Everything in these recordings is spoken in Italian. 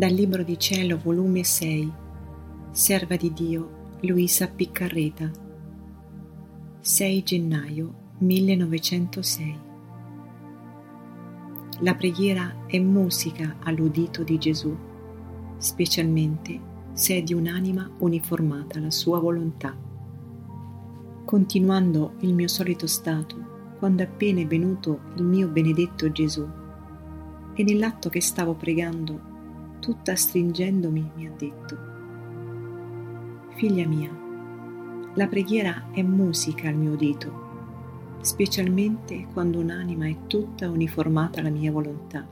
Dal Libro di Cielo, volume 6, Serva di Dio, Luisa Piccarreta, 6 gennaio 1906. La preghiera è musica all'udito di Gesù, specialmente se è di un'anima uniformata alla sua volontà. Continuando il mio solito stato, quando appena è venuto il mio benedetto Gesù, e nell'atto che stavo pregando tutta stringendomi, mi ha detto, Figlia mia, la preghiera è musica al mio udito, specialmente quando un'anima è tutta uniformata alla mia volontà,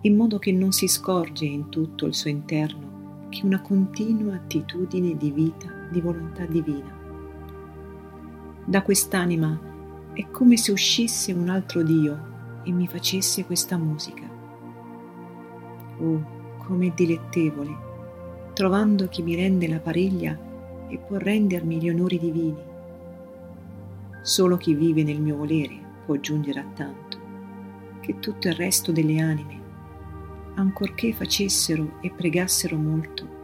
in modo che non si scorge in tutto il suo interno che una continua attitudine di vita, di volontà divina. Da quest'anima è come se uscisse un altro Dio e mi facesse questa musica Oh, com'è dilettevole, trovando chi mi rende la pariglia e può rendermi gli onori divini. Solo chi vive nel mio volere può giungere a tanto, che tutto il resto delle anime, ancorché facessero e pregassero molto,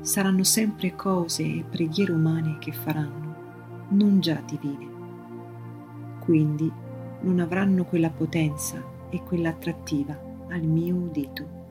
saranno sempre cose e preghiere umane che faranno, non già divine. Quindi non avranno quella potenza e quella attrattiva al mio udito.